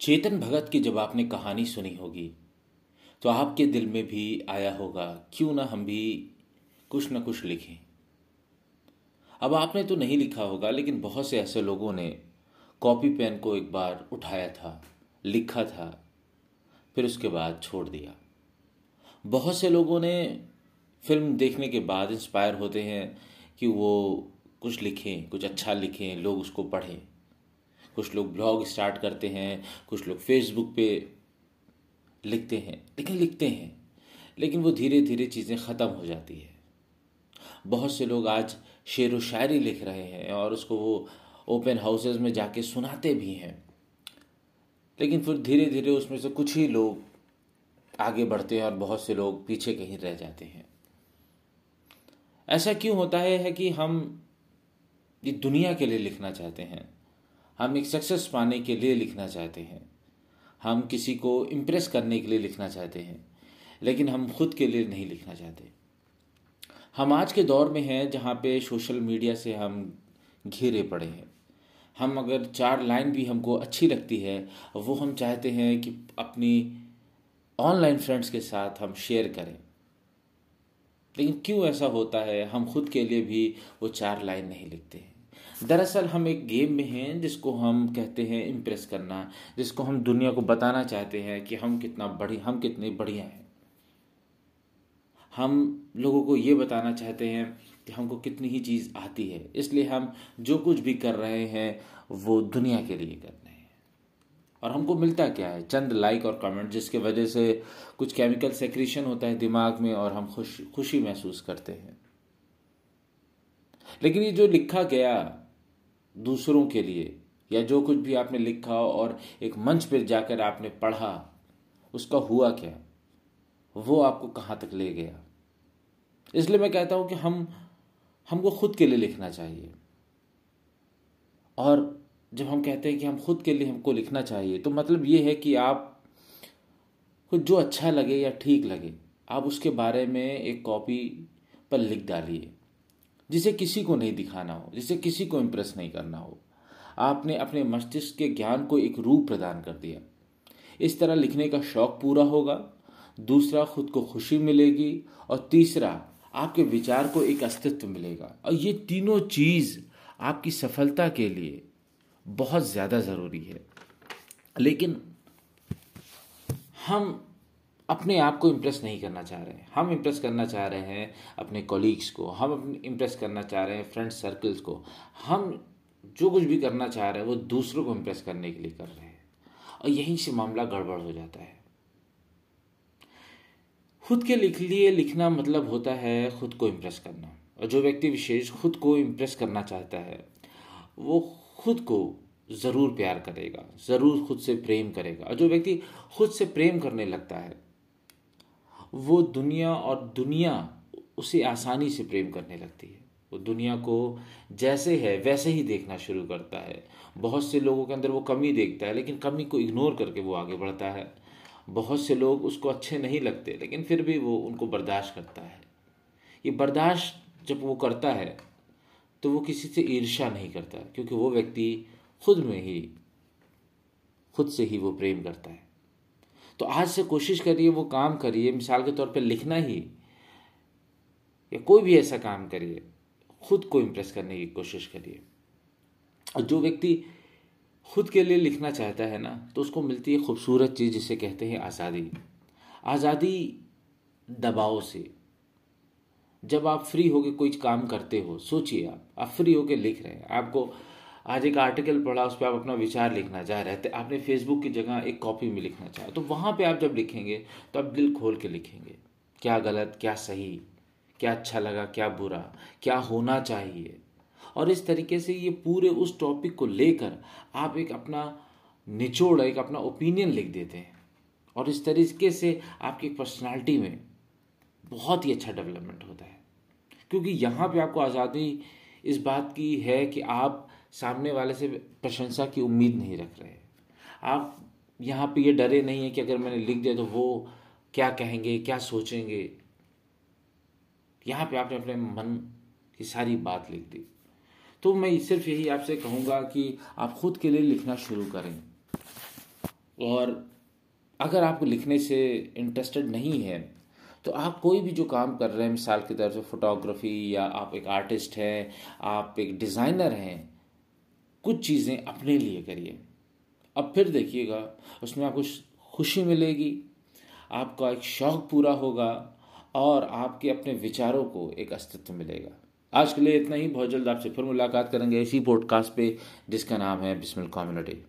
चेतन भगत की जब आपने कहानी सुनी होगी तो आपके दिल में भी आया होगा, क्यों ना हम भी कुछ ना कुछ लिखें। अब आपने तो नहीं लिखा होगा, लेकिन बहुत से ऐसे लोगों ने कॉपी पेन को एक बार उठाया था, लिखा था, फिर उसके बाद छोड़ दिया। बहुत से लोगों ने फ़िल्म देखने के बाद इंस्पायर होते हैं कि वो कुछ लिखें कुछ अच्छा लिखें लोग उसको पढ़ें। कुछ लोग ब्लॉग स्टार्ट करते हैं कुछ लोग फेसबुक पे लिखते हैं लेकिन लिखते हैं। लेकिन वो धीरे धीरे चीज़ें ख़त्म हो जाती है। बहुत से लोग आज शेर व शायरी लिख रहे हैं और उसको वो ओपन हाउसेज में जाके सुनाते भी हैं। लेकिन फिर धीरे धीरे उसमें से कुछ ही लोग आगे बढ़ते हैं और बहुत से लोग पीछे कहीं रह जाते हैं। ऐसा क्यों होता है, है कि हम ये दुनिया के लिए लिखना चाहते हैं। हम एक सक्सेस पाने के लिए लिखना चाहते हैं। हम किसी को इम्प्रेस करने के लिए लिखना चाहते हैं, लेकिन हम खुद के लिए नहीं लिखना चाहते। हम आज के दौर में हैं जहाँ पे सोशल मीडिया से हम घिरे पड़े हैं। हम अगर चार लाइन भी हमको अच्छी लगती है, वो हम चाहते हैं कि अपनी ऑनलाइन फ्रेंड्स के साथ हम शेयर करें। लेकिन क्यों ऐसा होता है? हम खुद के लिए भी वो चार लाइन नहीं लिखते हैं। दरअसल हम एक गेम में हैं जिसको हम कहते हैं इम्प्रेस करना, जिसको हम दुनिया को बताना चाहते हैं कि हम कितना बड़ी, हम कितने बढ़िया हैं। हम लोगों को ये बताना चाहते हैं कि हमको कितनी ही चीज़ आती है। इसलिए हम जो कुछ भी कर रहे हैं, वो दुनिया के लिए कर रहे हैं। और हमको मिलता क्या है? चंद लाइक और कमेंट जिसके वजह से कुछ केमिकल सेक्रेशन होता है दिमाग में और हम खुश, खुशी महसूस करते हैं। लेकिन ये जो लिखा गया दूसरों के लिए, या जो कुछ भी आपने लिखा और एक मंच पर जाकर आपने पढ़ा, उसका हुआ क्या? वो आपको कहाँ तक ले गया? इसलिए मैं कहता हूँ कि हम, हमको खुद के लिए लिखना चाहिए। और जब हम कहते हैं कि हम खुद के लिए हमको लिखना चाहिए तो मतलब ये है कि आप कुछ जो अच्छा लगे या ठीक लगे, आप उसके बारे में एक कॉपी पर लिख डालिए, जिसे किसी को नहीं दिखाना हो, जिसे किसी को इम्प्रेस नहीं करना हो। आपने अपने मस्तिष्क के ज्ञान को एक रूप प्रदान कर दिया। इस तरह लिखने का शौक पूरा होगा, दूसरा खुद को खुशी मिलेगी, और तीसरा आपके विचार को एक अस्तित्व मिलेगा। और ये तीनों चीज़ आपकी सफलता के लिए बहुत ज़्यादा ज़रूरी है। लेकिन हम अपने आप को इम्प्रेस नहीं करना चाह रहे हैं। हम इम्प्रेस करना चाह रहे हैं अपने कोलीग्स को, हम अपने इम्प्रेस करना चाह रहे हैं फ्रेंड सर्कल्स को। हम जो कुछ भी करना चाह रहे हैं, वो दूसरों को इम्प्रेस करने के लिए कर रहे हैं। और यहीं से मामला गड़बड़ हो जाता है। खुद के लिख लिए लिखना मतलब होता है खुद को इम्प्रेस करना। और जो व्यक्ति विशेष खुद को इम्प्रेस करना चाहता है, वो खुद को ज़रूर प्यार करेगा, ज़रूर खुद से प्रेम करेगा। और जो व्यक्ति खुद से प्रेम करने लगता है, वो दुनिया और दुनिया उसे आसानी से प्रेम करने लगती है। वो दुनिया को जैसे है, वैसे ही देखना शुरू करता है। बहुत से लोगों के अंदर वो कमी देखता है, लेकिन कमी को इग्नोर करके वो आगे बढ़ता है। बहुत से लोग उसको अच्छे नहीं लगते, लेकिन फिर भी वो उनको बर्दाश्त करता है। ये बर्दाश्त जब वो करता है तो वो किसी से ईर्ष्या नहीं करता, क्योंकि वो व्यक्ति खुद में ही, खुद से ही वो प्रेम करता है। तो आज से कोशिश करिए, वो काम करिए, मिसाल के तौर पर लिखना ही, या कोई भी ऐसा काम करिए, खुद को इम्प्रेस करने की कोशिश करिए। और जो व्यक्ति खुद के लिए लिखना चाहता है ना तो उसको मिलती है खूबसूरत चीज़, जिसे कहते हैं आज़ादी। आज़ादी दबाव से जब आप फ्री होके कोई काम करते हो, सोचिए आप आप फ्री होके लिख रहे हैं। आपको आज एक आर्टिकल पढ़ा, उस पर आप अपना विचार लिखना चाह रहे थे, आपने फेसबुक की जगह एक कॉपी में लिखना चाहा। तो वहाँ पे आप जब लिखेंगे तो आप दिल खोल के लिखेंगे, क्या गलत, क्या सही, क्या अच्छा लगा, क्या बुरा, क्या होना चाहिए? और इस तरीके से ये पूरे उस टॉपिक को लेकर आप एक अपना निचोड़, एक अपना ओपिनियन लिख देते हैं। और इस तरीके से आपकी पर्सनालिटी में बहुत ही अच्छा डेवलपमेंट होता है। क्योंकि यहाँ पे आपको आज़ादी इस बात की है कि आप सामने वाले से प्रशंसा की उम्मीद नहीं रख रहे। आप यहाँ पे ये डरे नहीं है कि अगर मैंने लिख दिया तो वो क्या कहेंगे, क्या सोचेंगे। यहाँ पे आपने अपने मन की सारी बात लिख दी। तो मैं सिर्फ़ यही आपसे कहूँगा कि आप खुद के लिए लिखना शुरू करें। और अगर आपको लिखने से इंटरेस्टेड नहीं है तो आप कोई भी जो काम कर रहे हैं, मिसाल के तौर पर फोटोग्राफी या आप एक आर्टिस्ट हैं, आप एक डिज़ाइनर हैं, कुछ चीज़ें अपने लिए करिए। अब फिर देखिएगा, उसमें आपको खुशी मिलेगी, आपका एक शौक पूरा होगा और आपके अपने विचारों को एक अस्तित्व मिलेगा। आज के लिए इतना ही, बहुत जल्द आपसे फिर मुलाकात करेंगे इसी पॉडकास्ट पे, जिसका नाम है बिस्मिल कम्युनिटी।